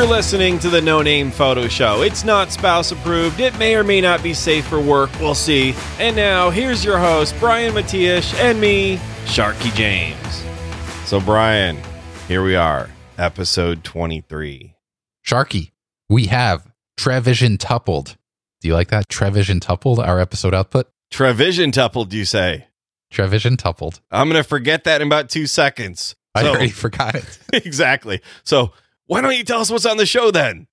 You're listening to the No Name Photo Show. It's not spouse approved. It may or may not be safe for work. We'll see. And now, here's your host, Brian Matiash, and me, Sharky James. So, Brian, here we are, episode 23. Sharky, we have Trevision Tupled. Do you like that? Trevision Tupled, our episode output? Trevision tupled, you say? Trevision Tupled. I'm going to forget that in about two seconds. I So- already forgot it. exactly. So, why don't you tell us what's on the show then?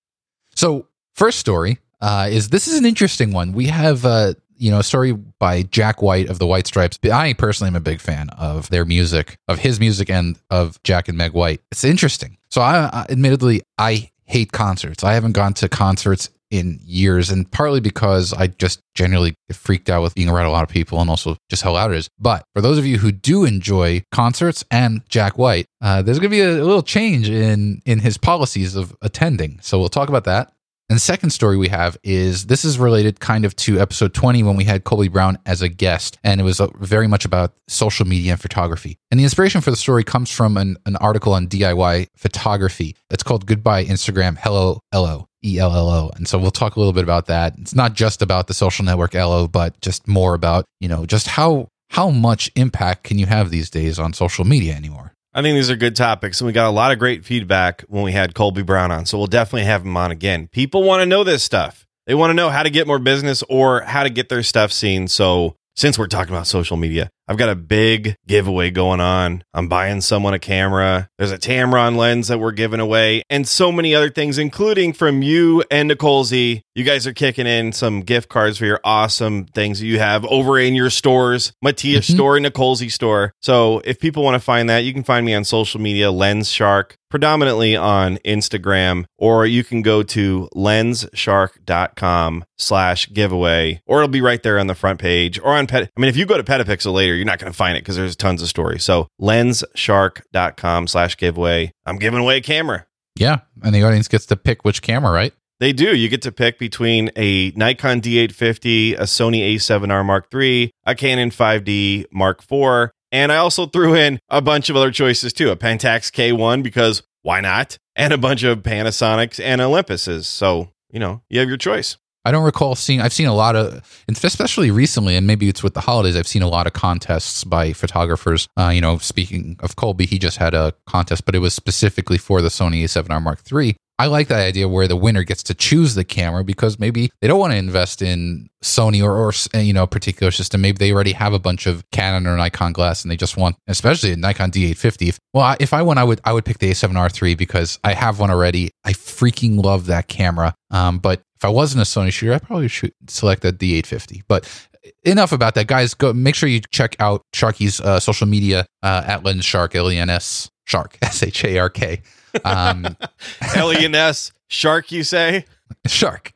So, first story uh, is this is an interesting one. We have uh, you know a story by Jack White of the White Stripes. I personally am a big fan of their music, of his music, and of Jack and Meg White. It's interesting. So, I, I admittedly I hate concerts. I haven't gone to concerts in years, and partly because I just generally freaked out with being around a lot of people, and also just how loud it is. But for those of you who do enjoy concerts and Jack White, uh, there's going to be a, a little change in in his policies of attending. So we'll talk about that. And the second story we have is this is related kind of to episode 20 when we had Colby Brown as a guest, and it was uh, very much about social media and photography. And the inspiration for the story comes from an, an article on DIY photography. It's called Goodbye Instagram, Hello Ello. E L L O. And so we'll talk a little bit about that. It's not just about the social network Ello, but just more about, you know, just how how much impact can you have these days on social media anymore? I think these are good topics, and we got a lot of great feedback when we had Colby Brown on. So we'll definitely have him on again. People want to know this stuff. They want to know how to get more business or how to get their stuff seen. So since we're talking about social media, I've got a big giveaway going on. I'm buying someone a camera. There's a Tamron lens that we're giving away, and so many other things, including from you and Nicolesy. You guys are kicking in some gift cards for your awesome things that you have over in your stores, Matiash Mhm. store, Nicolesy store. So if people want to find that, you can find me on social media, LensShark, predominantly on Instagram, or you can go to lensshark.com slash giveaway, or it'll be right there on the front page or on Pet. I mean, if you go to Petapixel later, you're not going to find it because there's tons of stories. So lensshark.com slash giveaway. I'm giving away a camera. Yeah. And the audience gets to pick which camera, right? They do. You get to pick between a Nikon D850, a Sony A7R Mark III, a Canon 5D Mark IV, and I also threw in a bunch of other choices too. A Pentax K1 because why not? And a bunch of Panasonics and Olympuses. So, you know, you have your choice. I don't recall seeing. I've seen a lot of, especially recently, and maybe it's with the holidays. I've seen a lot of contests by photographers. Uh, you know, speaking of Colby, he just had a contest, but it was specifically for the Sony A7R Mark III. I like that idea where the winner gets to choose the camera because maybe they don't want to invest in Sony or, or you know a particular system. Maybe they already have a bunch of Canon or Nikon glass, and they just want, especially a Nikon D850. If, well, I- if I went, I would I would pick the A7R III because I have one already. I freaking love that camera. Um, but if I wasn't a Sony shooter, I probably should select a D850. But enough about that, guys. Go make sure you check out Sharky's uh, social media uh, at LensShark L E N S Shark S H A R K. Um, Shark, you say? Shark.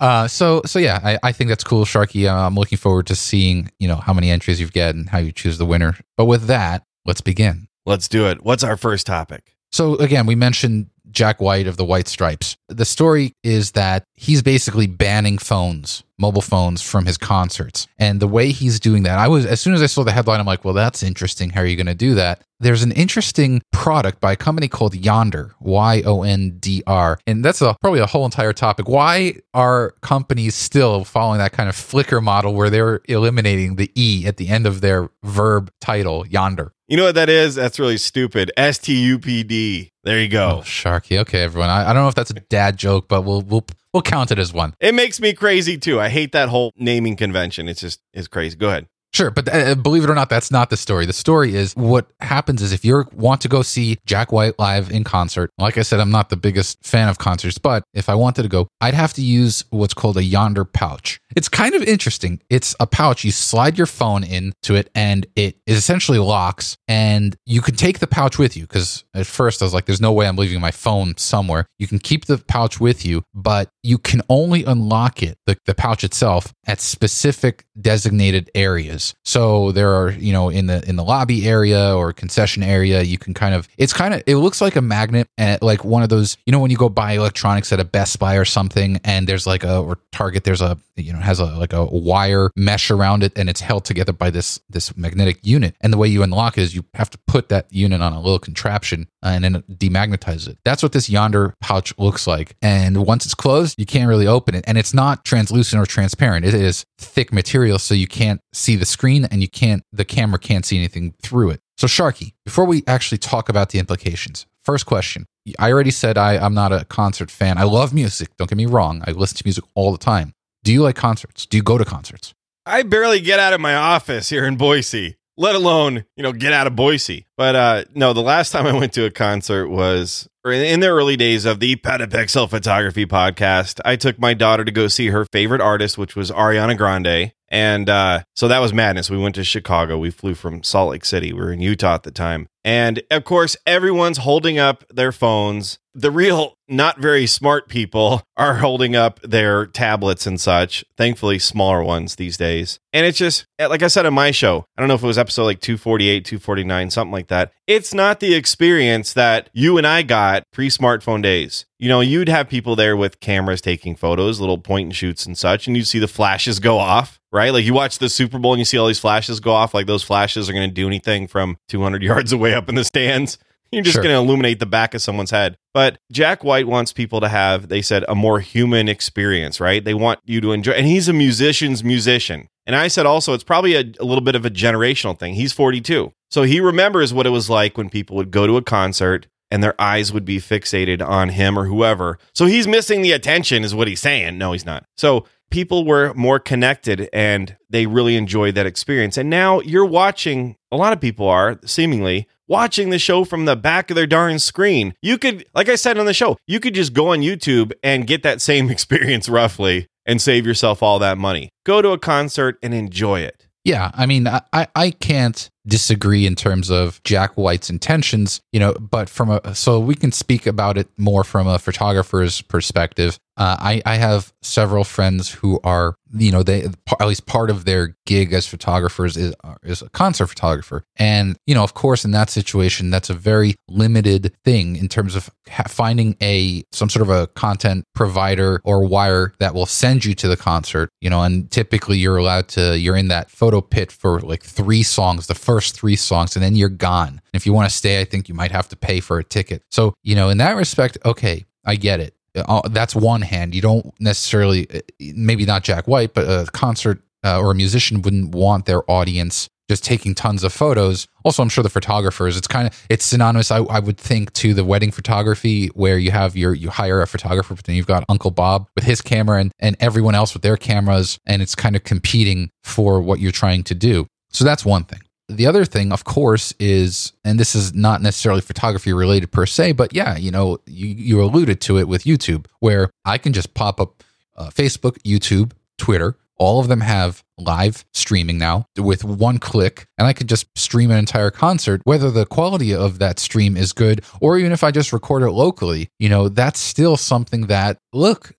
Uh, so so yeah, I, I think that's cool, Sharky. Uh, I'm looking forward to seeing you know how many entries you've get and how you choose the winner. But with that, let's begin. Let's do it. What's our first topic? So again, we mentioned Jack White of the White Stripes. The story is that he's basically banning phones, mobile phones from his concerts. And the way he's doing that, I was as soon as I saw the headline, I'm like, well, that's interesting. How are you going to do that? There's an interesting product by a company called Yondr, Y O N D R. And that's a, probably a whole entire topic. Why are companies still following that kind of Flickr model where they're eliminating the E at the end of their verb title, Yondr? You know what that is? That's really stupid. S-T-U-P-D. There you go. Oh, Sharky. Okay, everyone. I, I don't know if that's a dad joke, but we'll we'll we'll count it as one. It makes me crazy too. I hate that whole naming convention. It's just it's crazy. Go ahead. Sure, but uh, believe it or not, that's not the story. The story is what happens is if you want to go see Jack White live in concert, like I said, I'm not the biggest fan of concerts, but if I wanted to go, I'd have to use what's called a Yondr pouch. It's kind of interesting. It's a pouch. You slide your phone into it and it essentially locks and you can take the pouch with you because at first I was like, there's no way I'm leaving my phone somewhere. You can keep the pouch with you, but you can only unlock it, the, the pouch itself, at specific designated areas. So there are, you know, in the in the lobby area or concession area, you can kind of it's kind of it looks like a magnet and like one of those, you know, when you go buy electronics at a Best Buy or something and there's like a or Target, there's a you know, has a like a wire mesh around it and it's held together by this this magnetic unit. And the way you unlock it is you have to put that unit on a little contraption Uh, and then it demagnetizes it. That's what this Yondr pouch looks like. And once it's closed, you can't really open it. And it's not translucent or transparent. It is thick material, so you can't see the screen and you can't the camera can't see anything through it. So Sharky, before we actually talk about the implications, first question. I already said I, I'm not a concert fan. I love music. Don't get me wrong. I listen to music all the time. Do you like concerts? Do you go to concerts? I barely get out of my office here in Boise, let alone, you know, get out of Boise. But uh no, the last time I went to a concert was in the early days of the Petapixel Photography podcast. I took my daughter to go see her favorite artist, which was Ariana Grande. And uh, so that was madness. We went to Chicago. We flew from Salt Lake City. We were in Utah at the time. And of course, everyone's holding up their phones. The real, not very smart people are holding up their tablets and such. Thankfully, smaller ones these days. And it's just, eh, like I said on my show, I don't know if it was episode like 248, 249, something like that. It's not the experience that you and I got pre smartphone days. You know, you'd have people there with cameras taking photos, little point and shoots and such, and you'd see the flashes go off right? Like you watch the Super Bowl and you see all these flashes go off. Like those flashes are going to do anything from 200 yards away up in the stands. You're just sure. going to illuminate the back of someone's head. But Jack White wants people to have, they said, a more human experience, right? They want you to enjoy. And he's a musician's musician. And I said also, it's probably a, a little bit of a generational thing. He's 42. So he remembers what it was like when people would go to a concert and their eyes would be fixated on him or whoever. So he's missing the attention, is what he's saying. No, he's not. So people were more connected and they really enjoyed that experience. And now you're watching, a lot of people are seemingly watching the show from the back of their darn screen. You could, like I said on the show, you could just go on YouTube and get that same experience roughly and save yourself all that money. Go to a concert and enjoy it. Yeah, I mean, I, I can't disagree in terms of Jack White's intentions, you know, but from a so we can speak about it more from a photographer's perspective. Uh, I I have several friends who are you know they at least part of their gig as photographers is is a concert photographer and you know of course in that situation that's a very limited thing in terms of finding a some sort of a content provider or wire that will send you to the concert you know and typically you're allowed to you're in that photo pit for like three songs the first three songs and then you're gone if you want to stay i think you might have to pay for a ticket so you know in that respect okay I get it. Uh, that's one hand. You don't necessarily, uh, maybe not Jack White, but a concert uh, or a musician wouldn't want their audience just taking tons of photos. Also, I'm sure the photographers, it's kind of, it's synonymous, I, I would think, to the wedding photography where you have your, you hire a photographer, but then you've got Uncle Bob with his camera and, and everyone else with their cameras, and it's kind of competing for what you're trying to do. So that's one thing. The other thing, of course, is, and this is not necessarily photography related per se, but yeah, you know, you, you alluded to it with YouTube, where I can just pop up uh, Facebook, YouTube, Twitter. All of them have live streaming now with one click, and I can just stream an entire concert, whether the quality of that stream is good or even if I just record it locally. You know, that's still something that, look,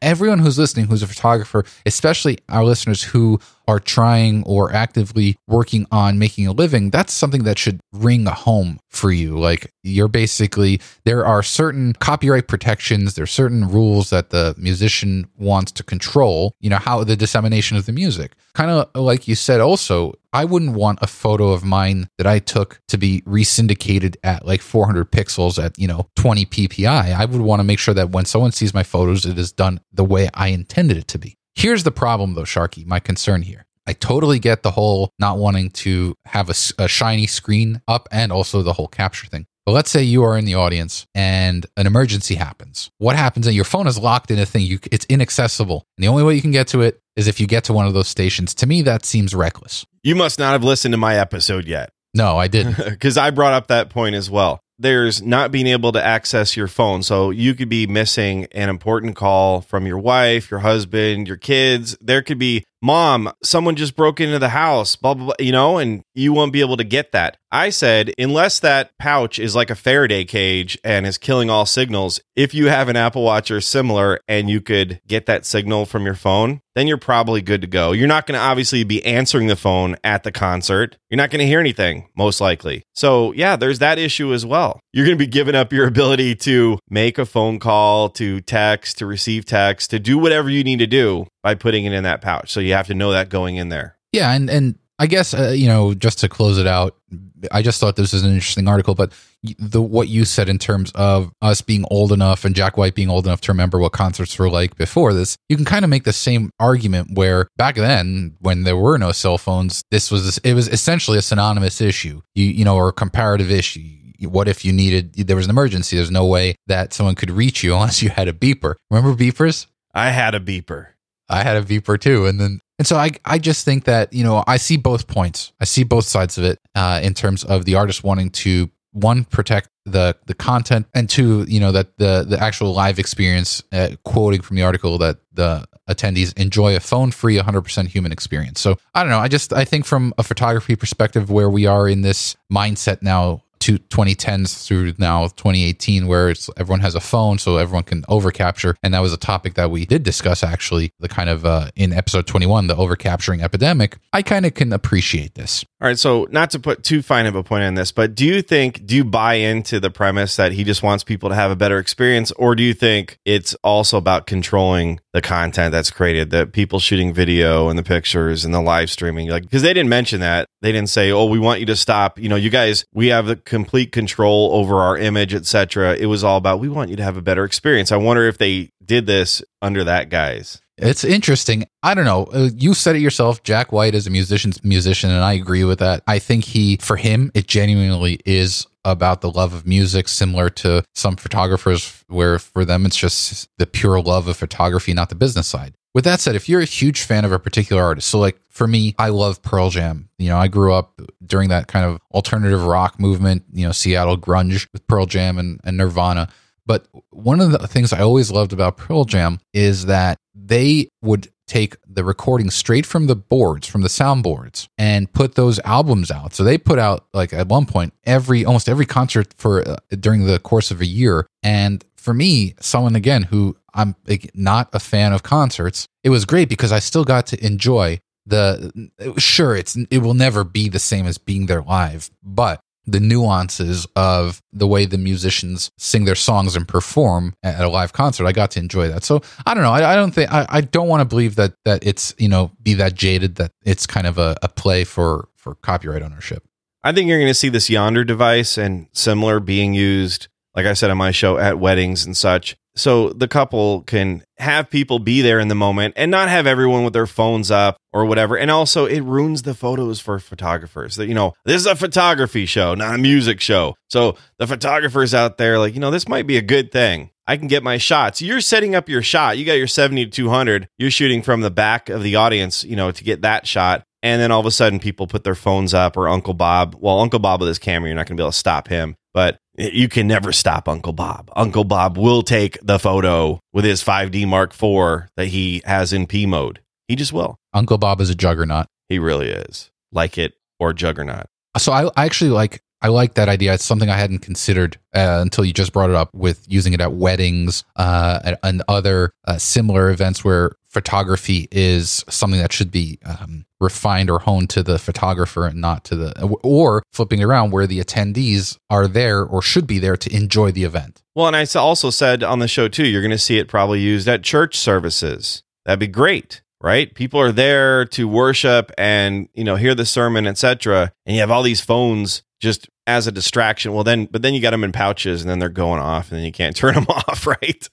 everyone who's listening who's a photographer, especially our listeners who are trying or actively working on making a living, that's something that should ring a home for you. Like you're basically, there are certain copyright protections, there's certain rules that the musician wants to control, you know, how the dissemination of the music. Kind of like you said, also, I wouldn't want a photo of mine that I took to be resyndicated at like 400 pixels at, you know, 20 ppi. I would want to make sure that when someone sees my photos, it is done the way I intended it to be. Here's the problem, though, Sharky, my concern here. I totally get the whole not wanting to have a, a, shiny screen up and also the whole capture thing. But let's say you are in the audience and an emergency happens. What happens? And your phone is locked in a thing. You, it's inaccessible. And the only way you can get to it is if you get to one of those stations. To me, that seems reckless. You must not have listened to my episode yet. No, I didn't. Because I brought up that point as well there's not being able to access your phone. So you could be missing an important call from your wife, your husband, your kids. There could be mom, someone just broke into the house, blah, blah, blah, you know, and you won't be able to get that. I said, unless that pouch is like a Faraday cage and is killing all signals, if you have an Apple Watch or similar and you could get that signal from your phone, then you're probably good to go. You're not going to obviously be answering the phone at the concert. You're not going to hear anything, most likely. So, yeah, there's that issue as well. You're going to be giving up your ability to make a phone call, to text, to receive text, to do whatever you need to do by putting it in that pouch. So you have to know that going in there. Yeah, and and I guess uh, you know, just to close it out, I just thought this was an interesting article, but the what you said in terms of us being old enough and Jack White being old enough to remember what concerts were like before this, you can kind of make the same argument where back then, when there were no cell phones, this was it was essentially a synonymous issue, you you know, or a comparative issue what if you needed there was an emergency there's no way that someone could reach you unless you had a beeper remember beepers I had a beeper. I had a beeper too, and then and so I I just think that you know I see both points. I see both sides of it uh, in terms of the artist wanting to one protect the the content and two you know that the the actual live experience uh, quoting from the article that the attendees enjoy a phone free 100% human experience so i don't know i just i think from a photography perspective where we are in this mindset now to 2010s through now 2018 where it's everyone has a phone so everyone can overcapture. And that was a topic that we did discuss actually the kind of uh, in episode 21 the overcapturing epidemic. I kind of can appreciate this. All right, so not to put too fine of a point on this, but do you think do you buy into the premise that he just wants people to have a better experience? Or do you think it's also about controlling the content that's created, the people shooting video and the pictures and the live streaming? Like because they didn't mention that. They didn't say, "Oh, we want you to stop, you know, you guys, we have the complete control over our image, etc." It was all about we want you to have a better experience. I wonder if they did this under that guise. It's interesting. I don't know. Uh, you said it yourself. Jack White is a musician's musician, and I agree with that. I think he, for him, it genuinely is about the love of music, similar to some photographers, where for them it's just the pure love of photography, not the business side. With that said, if you're a huge fan of a particular artist, so like for me, I love Pearl Jam. You know, I grew up during that kind of alternative rock movement, you know, Seattle grunge with Pearl Jam and, and Nirvana. But one of the things I always loved about Pearl Jam is that they would take the recording straight from the boards, from the soundboards, and put those albums out. So they put out like at one point every almost every concert for uh, during the course of a year. And for me, someone again who I'm like, not a fan of concerts, it was great because I still got to enjoy the sure it's it will never be the same as being there live, but the nuances of the way the musicians sing their songs and perform at a live concert. I got to enjoy that. So I don't know. I, I don't think I, I don't want to believe that that it's you know be that jaded that it's kind of a, a play for for copyright ownership. I think you're going to see this Yondr device and similar being used, like I said on my show, at weddings and such. So the couple can have people be there in the moment and not have everyone with their phones up or whatever. And also, it ruins the photos for photographers. That you know, this is a photography show, not a music show. So the photographers out there, like you know, this might be a good thing. I can get my shots. You're setting up your shot. You got your 70 to 200. You're shooting from the back of the audience, you know, to get that shot. And then all of a sudden, people put their phones up, or Uncle Bob. Well, Uncle Bob with his camera, you're not going to be able to stop him. But you can never stop Uncle Bob. Uncle Bob will take the photo with his 5D Mark IV that he has in P mode. He just will. Uncle Bob is a juggernaut. He really is. Like it or juggernaut. So I, I actually like I like that idea. It's something I hadn't considered uh, until you just brought it up with using it at weddings uh, and, and other uh, similar events where photography is something that should be um, refined or honed to the photographer and not to the or flipping around where the attendees are there or should be there to enjoy the event. Well, and I also said on the show too, you're going to see it probably used at church services. That'd be great right people are there to worship and you know hear the sermon etc and you have all these phones just as a distraction. Well then but then you got them in pouches and then they're going off and then you can't turn them off right?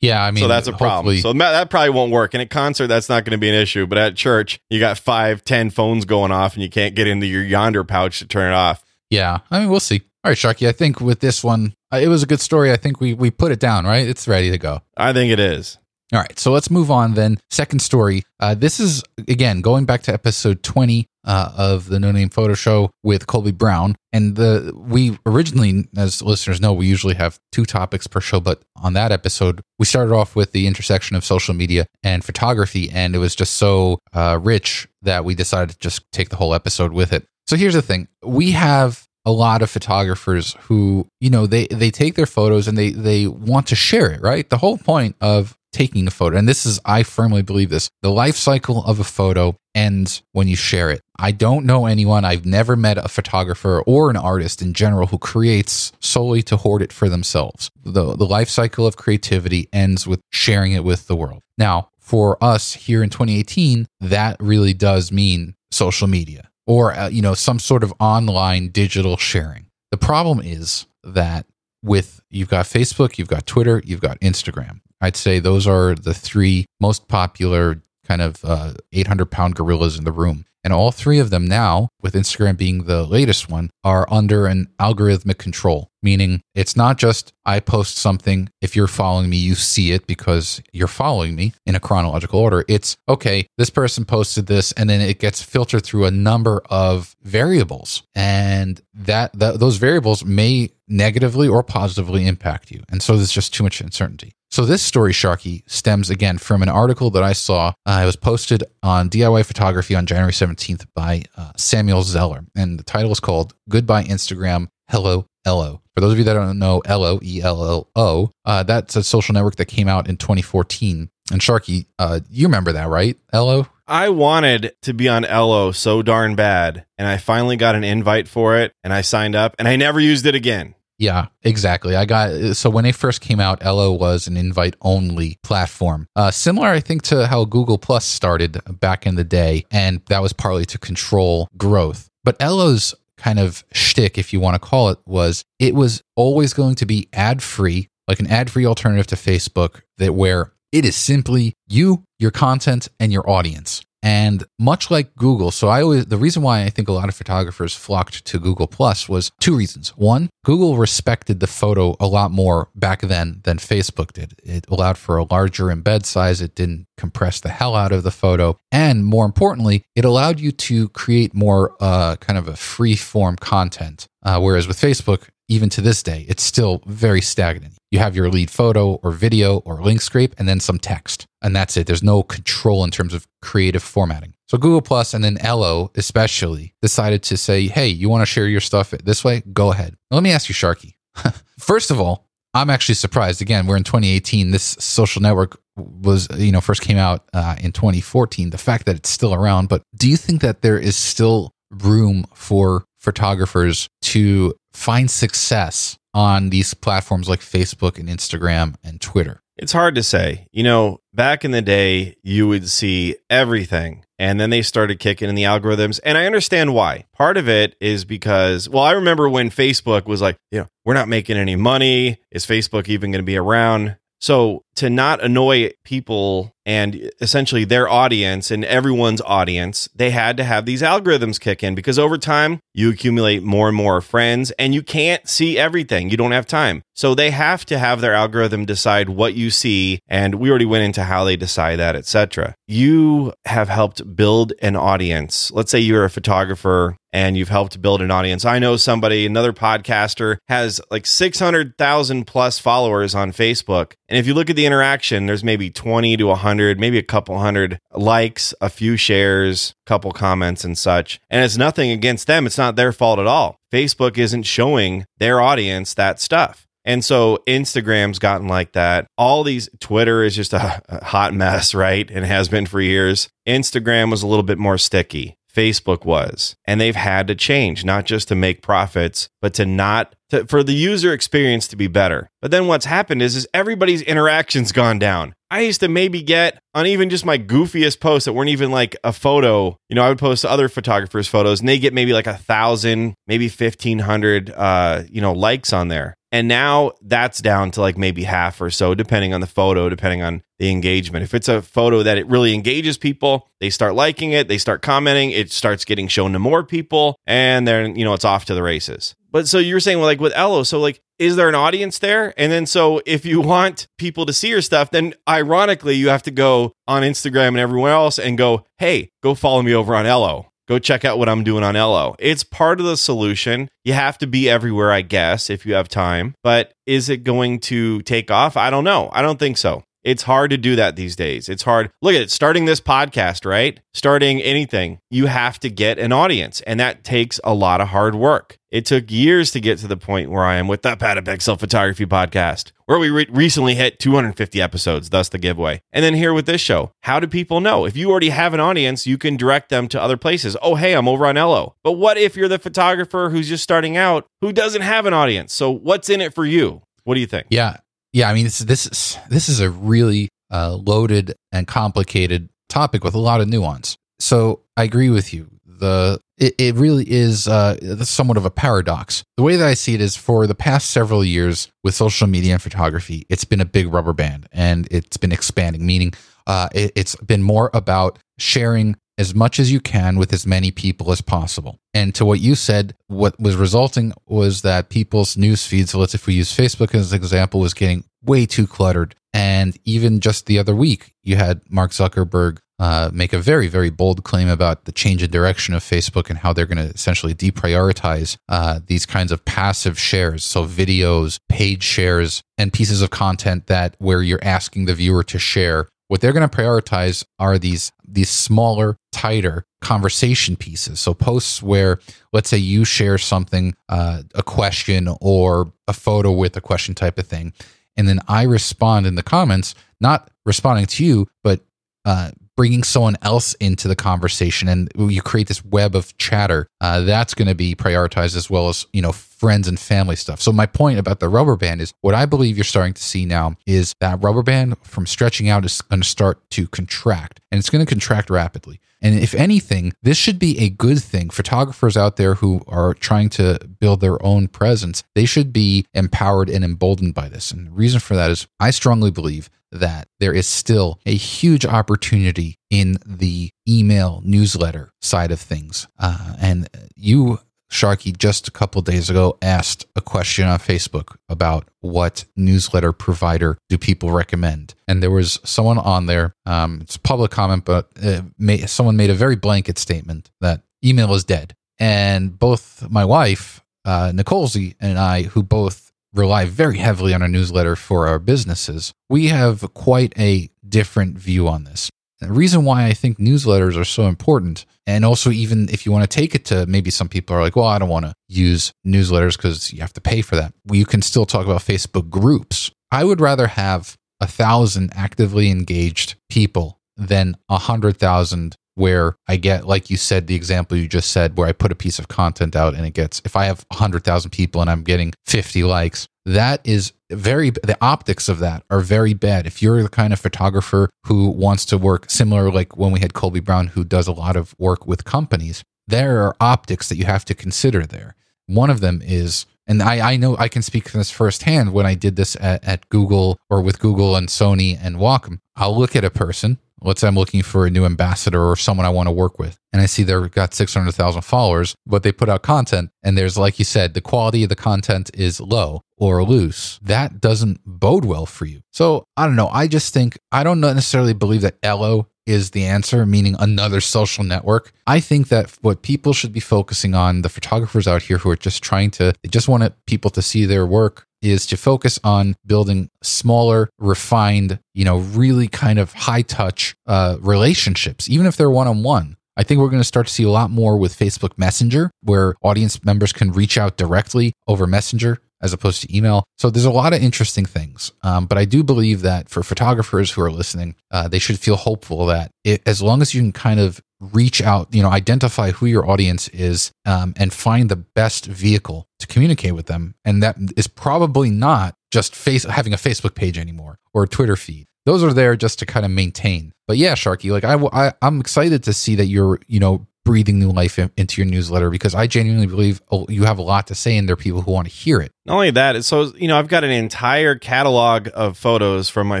Yeah i mean so that's a problem. so that probably won't work. In a concert that's not going to be an issue but at church you got five ten phones going off and you can't get into your Yondr pouch to turn it off. Yeah i mean we'll see. All right sharky i think with this one uh, it was a good story. I think we we put it down right? It's ready to go. I think it is. All right, so let's move on then. Second story. Uh, this is, again, going back to episode 20 uh, of the No Name Photo Show with Colby Brown. And the we originally, as listeners know, we usually have two topics per show. But on that episode, we started off with the intersection of social media and photography. And it was just so uh, rich that we decided to just take the whole episode with it. So here's the thing we have a lot of photographers who you know they they take their photos and they they want to share it right the whole point of taking a photo. And this is, I firmly believe this the life cycle of a photo ends when you share it. I don't know anyone, I've never met a photographer or an artist in general who creates solely to hoard it for themselves. The, the life cycle of creativity ends with sharing it with the world. Now, for us here in 2018, that really does mean social media or uh, you know some sort of online digital sharing. The problem is that with you've got Facebook, you've got Twitter, you've got Instagram. I'd say those are the three most popular kind of uh, 800 pound gorillas in the room. And all three of them now, with Instagram being the latest one, are under an algorithmic control, meaning it's not just I post something. If you're following me, you see it because you're following me in a chronological order. It's okay, this person posted this, and then it gets filtered through a number of variables. And that, that those variables may negatively or positively impact you. And so there's just too much uncertainty. So this story, Sharky, stems again from an article that I saw. Uh, it was posted on DIY Photography on January 17th by uh, Samuel Zeller. And the title is called Goodbye Instagram, Hello Ello. For those of you that don't know Ello, E L L O, uh, that's a social network that came out in 2014. And Sharky, uh, you remember that, right? Ello? I wanted to be on Ello so darn bad, and I finally got an invite for it, and I signed up, and I never used it again. Yeah, exactly. I got so when it first came out, Ello was an invite only platform. Uh, similar, I think, to how Google Plus started back in the day, and that was partly to control growth. But Ello's kind of shtick, if you want to call it, was it was always going to be ad free, like an ad free alternative to Facebook, that where it is simply you, your content, and your audience. And much like Google, so I always the reason why I think a lot of photographers flocked to Google Plus was two reasons. One, Google respected the photo a lot more back then than Facebook did. It allowed for a larger embed size, it didn't compress the hell out of the photo, and more importantly, it allowed you to create more uh, kind of a free form content. Uh, whereas with Facebook, even to this day, it's still very stagnant. You have your lead photo or video or link scrape and then some text. And that's it. There's no control in terms of creative formatting. So Google Plus and then Ello especially decided to say, hey, you want to share your stuff this way? Go ahead. Now, let me ask you, Sharky. First of all, I'm actually surprised. Again, we're in 2018. This social network was, you know, first came out uh, in 2014. The fact that it's still around, but do you think that there is still room for photographers to find success on these platforms like Facebook and Instagram and Twitter? It's hard to say. You know, back in the day, you would see everything. And then they started kicking in the algorithms. And I understand why. Part of it is because, well, I remember when Facebook was like, you know, we're not making any money. Is Facebook even going to be around? So to not annoy people and essentially their audience and everyone's audience, they had to have these algorithms kick in because over time you accumulate more and more friends and you can't see everything. You don't have time. So they have to have their algorithm decide what you see and we already went into how they decide that, etc. You have helped build an audience. Let's say you're a photographer and you've helped build an audience. I know somebody, another podcaster has like 600,000 plus followers on Facebook. And if you look at the interaction, there's maybe 20 to 100, maybe a couple hundred likes, a few shares, couple comments and such. And it's nothing against them. It's not their fault at all. Facebook isn't showing their audience that stuff. And so Instagram's gotten like that. All these Twitter is just a, a hot mess, right? And has been for years. Instagram was a little bit more sticky. Facebook was. And they've had to change, not just to make profits, but to not to, for the user experience to be better. But then what's happened is is everybody's interactions gone down. I used to maybe get on even just my goofiest posts that weren't even like a photo. You know, I would post other photographers' photos and they get maybe like a thousand, maybe fifteen hundred, uh, you know, likes on there. And now that's down to like maybe half or so, depending on the photo, depending on the engagement. If it's a photo that it really engages people, they start liking it, they start commenting, it starts getting shown to more people, and then, you know, it's off to the races. But so you're saying, well, like with Ello, so like, is there an audience there? And then so if you want people to see your stuff, then ironically, you have to go on Instagram and everywhere else and go, hey, go follow me over on Ello go check out what I'm doing on Ello. It's part of the solution. You have to be everywhere, I guess, if you have time. But is it going to take off? I don't know. I don't think so. It's hard to do that these days. It's hard. Look at it, starting this podcast, right? Starting anything, you have to get an audience, and that takes a lot of hard work. It took years to get to the point where I am with the Petapixel Photography Podcast, where we re- recently hit 250 episodes, thus the giveaway. And then here with this show, how do people know? If you already have an audience, you can direct them to other places. Oh, hey, I'm over on Ello. But what if you're the photographer who's just starting out who doesn't have an audience? So what's in it for you? What do you think? Yeah, yeah, I mean this this is this is a really uh, loaded and complicated topic with a lot of nuance. So I agree with you. The it, it really is uh, somewhat of a paradox. The way that I see it is for the past several years with social media and photography, it's been a big rubber band and it's been expanding, meaning uh, it, it's been more about sharing as much as you can with as many people as possible. And to what you said, what was resulting was that people's news feeds, let's if we use Facebook as an example, was getting way too cluttered. And even just the other week, you had Mark Zuckerberg uh, make a very, very bold claim about the change in direction of Facebook and how they're going to essentially deprioritize uh, these kinds of passive shares. So, videos, page shares, and pieces of content that where you're asking the viewer to share. What they're going to prioritize are these these smaller, tighter conversation pieces. So posts where, let's say, you share something, uh, a question or a photo with a question type of thing, and then I respond in the comments, not responding to you, but uh, bringing someone else into the conversation and you create this web of chatter uh, that's going to be prioritized as well as you know friends and family stuff so my point about the rubber band is what i believe you're starting to see now is that rubber band from stretching out is going to start to contract and it's going to contract rapidly and if anything, this should be a good thing. Photographers out there who are trying to build their own presence, they should be empowered and emboldened by this. And the reason for that is I strongly believe that there is still a huge opportunity in the email newsletter side of things. Uh, and you, Sharky, just a couple days ago asked a question on Facebook about what newsletter provider do people recommend. And there was someone on there, um, it's public comment, but uh, may, someone made a very blanket statement that email is dead. And both my wife, uh, Nicolesy, and I, who both rely very heavily on a newsletter for our businesses, we have quite a different view on this. The reason why I think newsletters are so important, and also even if you want to take it to maybe some people are like, well, I don't want to use newsletters because you have to pay for that. You can still talk about Facebook groups. I would rather have a thousand actively engaged people than a hundred thousand where I get, like you said, the example you just said, where I put a piece of content out and it gets, if I have 100,000 people and I'm getting 50 likes, that is very, the optics of that are very bad. If you're the kind of photographer who wants to work similar, like when we had Colby Brown, who does a lot of work with companies, there are optics that you have to consider there. One of them is and I, I know I can speak from this firsthand when I did this at, at Google or with Google and Sony and Wacom. I'll look at a person let's say I'm looking for a new ambassador or someone I want to work with, and I see they've got 600,000 followers, but they put out content, and there's, like you said, the quality of the content is low or loose. That doesn't bode well for you. So I don't know. I just think, I don't necessarily believe that Ello is the answer, meaning another social network. I think that what people should be focusing on, the photographers out here who are just trying to, they just want people to see their work is to focus on building smaller, refined, you know, really kind of high touch uh, relationships, even if they're one on one. I think we're going to start to see a lot more with Facebook Messenger, where audience members can reach out directly over Messenger as opposed to email. So there's a lot of interesting things. Um, but I do believe that for photographers who are listening, uh, they should feel hopeful that it, as long as you can kind of reach out, you know, identify who your audience is um, and find the best vehicle to communicate with them. And that is probably not just face having a Facebook page anymore or a Twitter feed. Those are there just to kind of maintain. But yeah, Sharky, like I, I I'm excited to see that you're, you know, breathing new life in, into your newsletter because I genuinely believe oh, you have a lot to say and there are people who want to hear it. Not only that, so you know, I've got an entire catalog of photos from my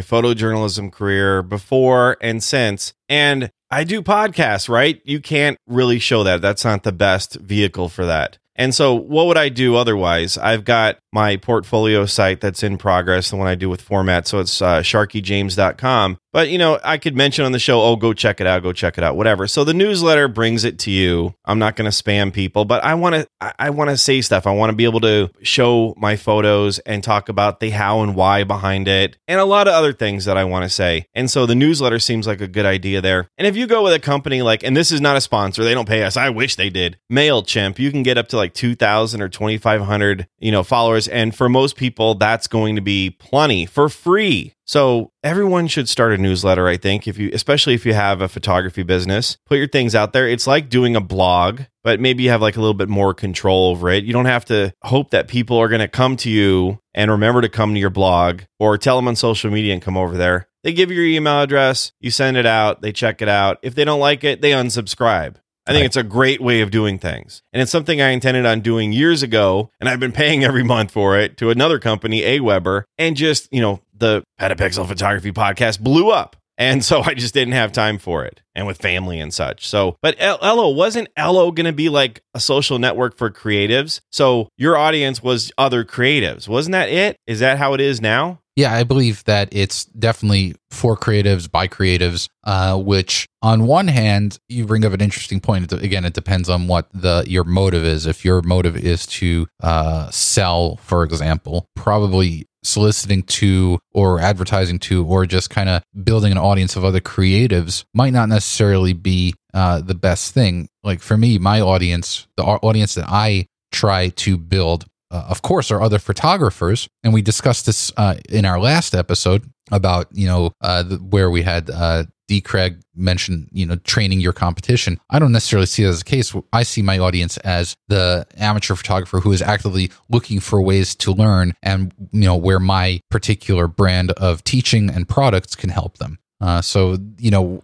photojournalism career before and since, and I do podcasts, right? You can't really show that. That's not the best vehicle for that. And so, what would I do otherwise? I've got my portfolio site that's in progress, the one I do with format. So it's uh, sharkyjames.com. But, you know, I could mention on the show, oh, go check it out, go check it out, whatever. So the newsletter brings it to you. I'm not going to spam people, but I want to, I want to say stuff. I want to be able to show my photos and talk about the how and why behind it and a lot of other things that I want to say. And so the newsletter seems like a good idea there. And if you go with a company like, and this is not a sponsor, they don't pay us. I wish they did. MailChimp, you can get up to like 2,000 or 2,500, you know, followers. And for most people, that's going to be plenty for free. So everyone should start a newsletter, I think, if you especially if you have a photography business. Put your things out there. It's like doing a blog, but maybe you have like a little bit more control over it. You don't have to hope that people are going to come to you and remember to come to your blog or tell them on social media and come over there. They give you your email address, you send it out, they check it out. If they don't like it, they unsubscribe. I think Right. it's a great way of doing things. And it's something I intended on doing years ago. And I've been paying every month for it to another company, AWeber. And just, you know, the Petapixel Photography podcast blew up. And so I just didn't have time for it and with family and such. So, but El- Ello wasn't Ello going to be like a social network for creatives? So your audience was other creatives. Wasn't that it? Is that how it is now? Yeah, I believe that it's definitely for creatives by creatives. Uh, which, on one hand, you bring up an interesting point. Again, it depends on what the your motive is. If your motive is to uh, sell, for example, probably soliciting to or advertising to or just kind of building an audience of other creatives might not necessarily be uh, the best thing. Like for me, my audience, the audience that I try to build uh, of course, are other photographers, and we discussed this uh, in our last episode about you know uh, the, where we had uh, D. Craig mentioned, you know training your competition. I don't necessarily see it as a case. I see my audience as the amateur photographer who is actively looking for ways to learn, and you know where my particular brand of teaching and products can help them. Uh, so you know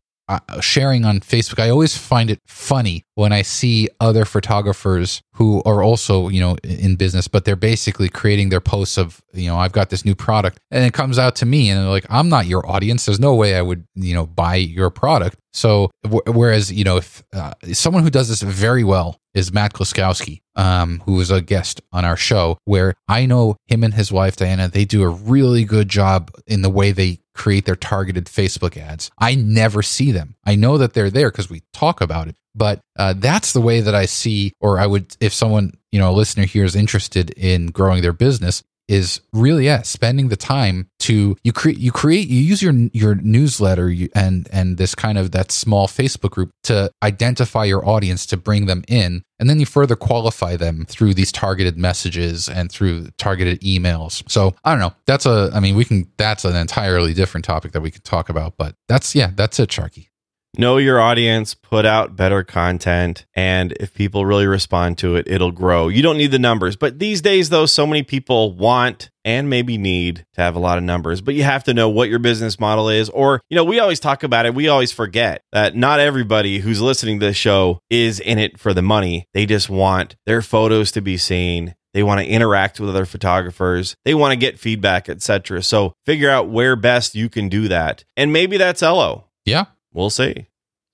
sharing on Facebook, I always find it funny when I see other photographers who are also, you know, in business, but they're basically creating their posts of, you know, I've got this new product and it comes out to me and they're like, I'm not your audience. There's no way I would, you know, buy your product. So, w- whereas, you know, if uh, someone who does this very well is Matt Kloskowski, um, who was a guest on our show, where I know him and his wife, Diana, they do a really good job in the way they create their targeted Facebook ads. I never see them. I know that they're there because we talk about it, but uh, that's the way that I see, or I would, if someone, you know, a listener here is interested in growing their business, is really yeah spending the time to you create you create you use your your newsletter and and this kind of that small facebook group to identify your audience to bring them in and then you further qualify them through these targeted messages and through targeted emails. So i don't know. That's a i mean we can that's an entirely different topic that we could talk about but that's yeah that's it sharky know your audience, put out better content, and if people really respond to it, it'll grow. You don't need the numbers, but these days, though, so many people want and maybe need to have a lot of numbers, but you have to know what your business model is. Or, you know, we always talk about it, we always forget that not everybody who's listening to this show is in it for the money. They just want their photos to be seen. They want to interact with other photographers. They want to get feedback, etc. So figure out where best you can do that. And maybe that's Ello. yeah We'll see.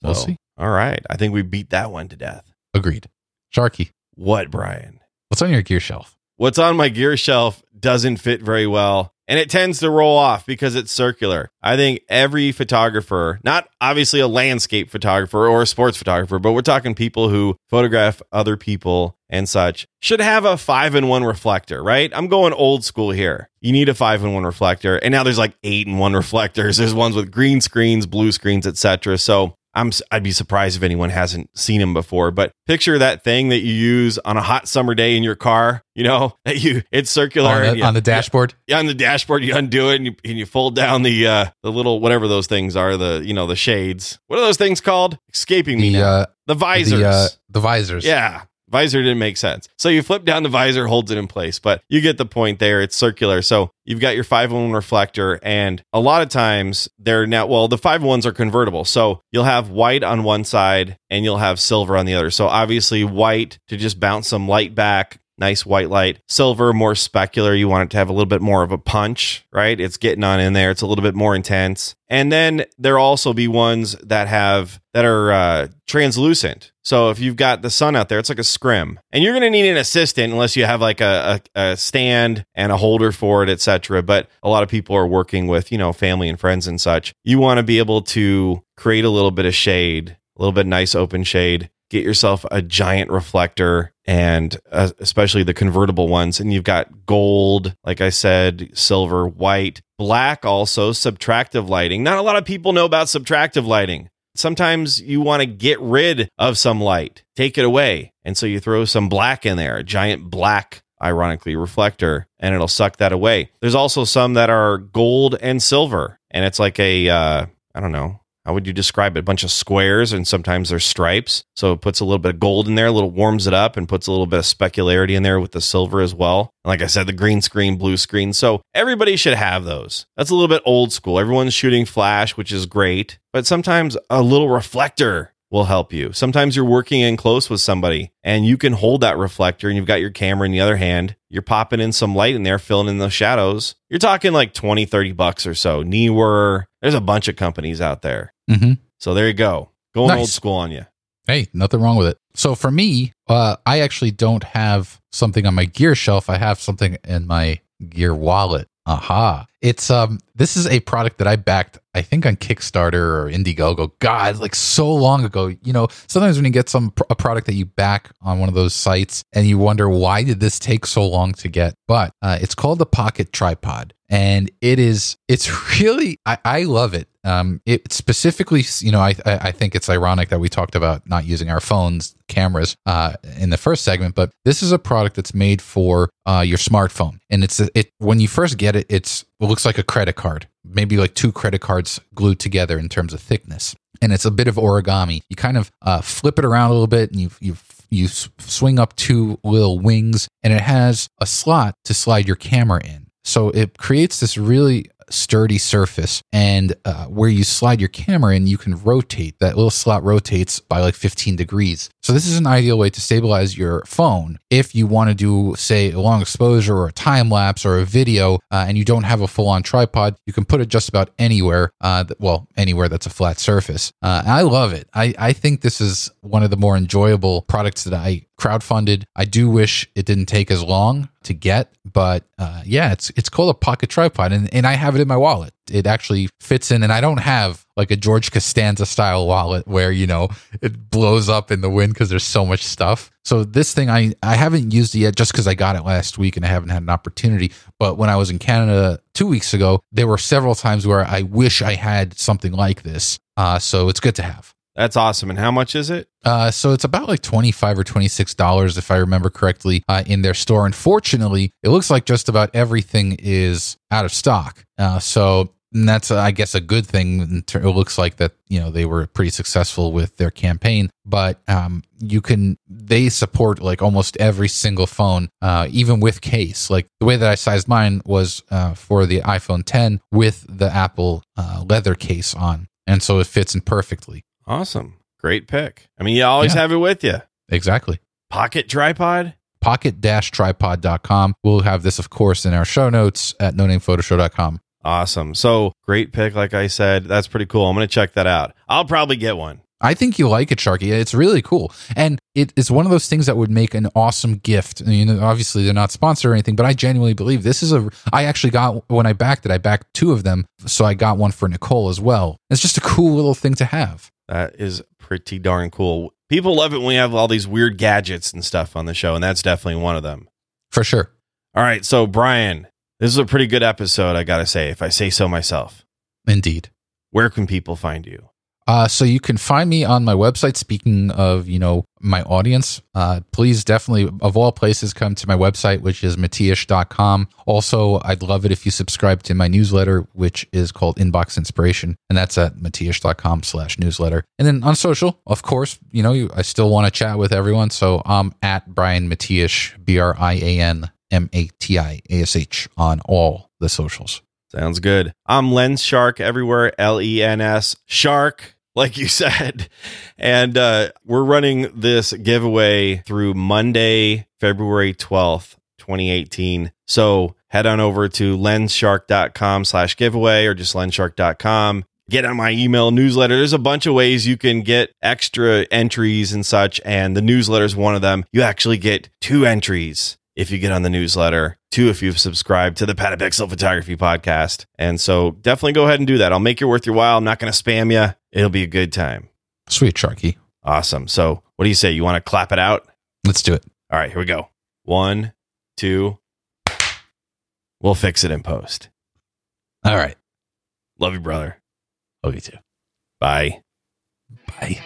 We'll So, see. All right. I think we beat that one to death. agreed sharky What, Brian? what's on your gear shelf What's on my gear shelf doesn't fit very well. And it tends to roll off because it's circular. I think every photographer, not obviously a landscape photographer or a sports photographer, but we're talking people who photograph other people and such, should have a five in one reflector, right? I'm going old school here. You need a five in one reflector. And now there's like eight in one reflectors. There's ones with green screens, blue screens, etc. So I'm I'd be surprised if anyone hasn't seen them before. But picture that thing that you use on a hot summer day in your car. You know that you it's circular on the, you- on the dashboard yeah, on the dashboard. You undo it and you and you fold down the uh the little whatever those things are the you know the shades. What are those things called? Escaping me the now. uh the visors. the, uh, the visors Yeah. Visor didn't make sense. So you flip down the visor, holds it in place, but you get the point there. It's circular. So you've got your 501 reflector, and a lot of times they're now, well, the 501s are convertible. So you'll have white on one side and you'll have silver on the other. So obviously, white to just bounce some light back. Nice white light. Silver, more specular. You want it to have a little bit more of a punch, right? It's getting on in there. It's a little bit more intense. And then there'll also be ones that have that are uh, translucent. So if you've got the sun out there, it's like a scrim, and you're going to need an assistant unless you have like a, a, a stand and a holder for it, etc. But a lot of people are working with you know family and friends and such. You want to be able to create a little bit of shade, a little bit nice open shade. Get yourself a giant reflector and uh, especially the convertible ones. And you've got gold, like I said, silver, white, black, also subtractive lighting. Not a lot of people know about subtractive lighting. Sometimes you want to get rid of some light, take it away. And so you throw some black in there, a giant black, ironically, reflector, and it'll suck that away. There's also some that are gold and silver. And it's like a, uh, I don't know, how would you describe it? A bunch of squares and sometimes there's stripes. So it puts a little bit of gold in there, a little warms it up and puts a little bit of specularity in there with the silver as well. And like I said, the green screen, blue screen. So everybody should have those. That's a little bit old school. Everyone's shooting flash, which is great, but sometimes a little reflector will help you. Sometimes you're working in close with somebody and you can hold that reflector and you've got your camera in the other hand. You're popping in some light in there, filling in the shadows. You're talking like 20, 30 bucks or so. Neewer, there's a bunch of companies out there. Mm-hmm. So there you go. Going Nice. old school on you. Hey, nothing wrong with it. So for me, uh, I actually don't have something on my gear shelf. I have something in my gear wallet. Aha. It's um this is a product that I backed I think on Kickstarter or Indiegogo. God, like so long ago. You know, sometimes when you get some a product that you back on one of those sites and you wonder why did this take so long to get? But uh, it's called the Pocket Tripod and it is it's really I, I love it. Um, it specifically, you know, I I think it's ironic that we talked about not using our phones cameras uh, in the first segment, but this is a product that's made for uh, your smartphone, and it's it when you first get it, it's it looks like a credit card, maybe like two credit cards glued together in terms of thickness, and it's a bit of origami. You kind of uh, flip it around a little bit, and you you you swing up two little wings, and it has a slot to slide your camera in. So it creates this really sturdy surface and uh, where you slide your camera in you can rotate that little slot rotates by like 15 degrees so this is an ideal way to stabilize your phone if you want to do say a long exposure or a time lapse or a video uh, and you don't have a full-on tripod you can put it just about anywhere uh, th- well anywhere that's a flat surface. Uh, i love it. I, I think this is one of the more enjoyable products that i crowdfunded. I do wish it didn't take as long to get but uh, yeah it's it's called a pocket tripod and, and i have it in my wallet it actually fits in and i don't have like a george costanza style wallet where you know it blows up in the wind because there's so much stuff so this thing i i haven't used it yet just because i got it last week and i haven't had an opportunity but when i was in canada two weeks ago there were several times where i wish i had something like this uh, so it's good to have That's awesome. And how much is it? uh, so it's about like twenty five or twenty six dollars, if I remember correctly, uh, in their store. Unfortunately, it looks like just about everything is out of stock. Uh, so and that's, uh, I guess, a good thing. It looks like that you know they were pretty successful with their campaign, but um, you can they support like almost every single phone, uh, even with case. Like the way that I sized mine was uh, for the iPhone 10 with the Apple uh, leather case on, and so it fits in perfectly. Awesome. Great pick. I mean, you always Yeah. have it with you. Exactly. Pocket tripod? pocket-tripod.com. We'll have this, of course, in our show notes at nonamephotoshow.com. Awesome. So great pick, like I said. That's pretty cool. I'm going to check that out. I'll probably get one. I think you like it, Sharky. It's really cool. And it is one of those things that would make an awesome gift. I mean, obviously, they're not sponsored or anything, but I genuinely believe this is a. I actually got, when I backed it, I backed two of them. So I got one for Nicole as well. It's just a cool little thing to have. That is pretty darn cool. People love it when we have all these weird gadgets and stuff on the show, and that's definitely one of them. For sure. All right. So, Brian, this is a pretty good episode, I got to say, if I say so myself. Indeed. Where can people find you? Uh, so you can find me on my website. Speaking of, you know, my audience, uh, please definitely, of all places, come to my website, which is matiash.com. Also, I'd love it if you subscribe to my newsletter, which is called Inbox Inspiration, and that's at matiash.com slash newsletter. And then on social, of course, you know, you, I still want to chat with everyone. So I'm at Brian Matiash, B R I A N M A T I A S H on all the socials. Sounds good. I'm LensShark everywhere. L E N S Shark, like you said. And uh, we're running this giveaway through Monday, February 12th, 2018. So head on over to lensshark.com slash giveaway or just lensshark.com. Get on my email newsletter. There's a bunch of ways you can get extra entries and such. And the newsletter is one of them. You actually get two entries if you get on the newsletter, two if you've subscribed to the Petapixel Photography Podcast. And so definitely go ahead and do that. I'll make it worth your while. I'm not going to spam you. It'll be a good time. Sweet, Sharky. Awesome. So what do you say? You want to clap it out? Let's do it. All right, here we go. One, two. We'll fix it in post. All right. Love you, brother. Love you too. Bye. Bye.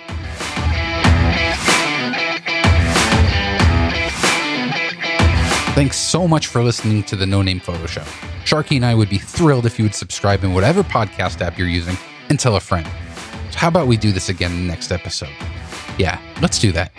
Thanks so much for listening to the No Name Photo Show. Sharky and I would be thrilled if you would subscribe in whatever podcast app you're using and tell a friend. So, how about we do this again in the next episode? Yeah, let's do that.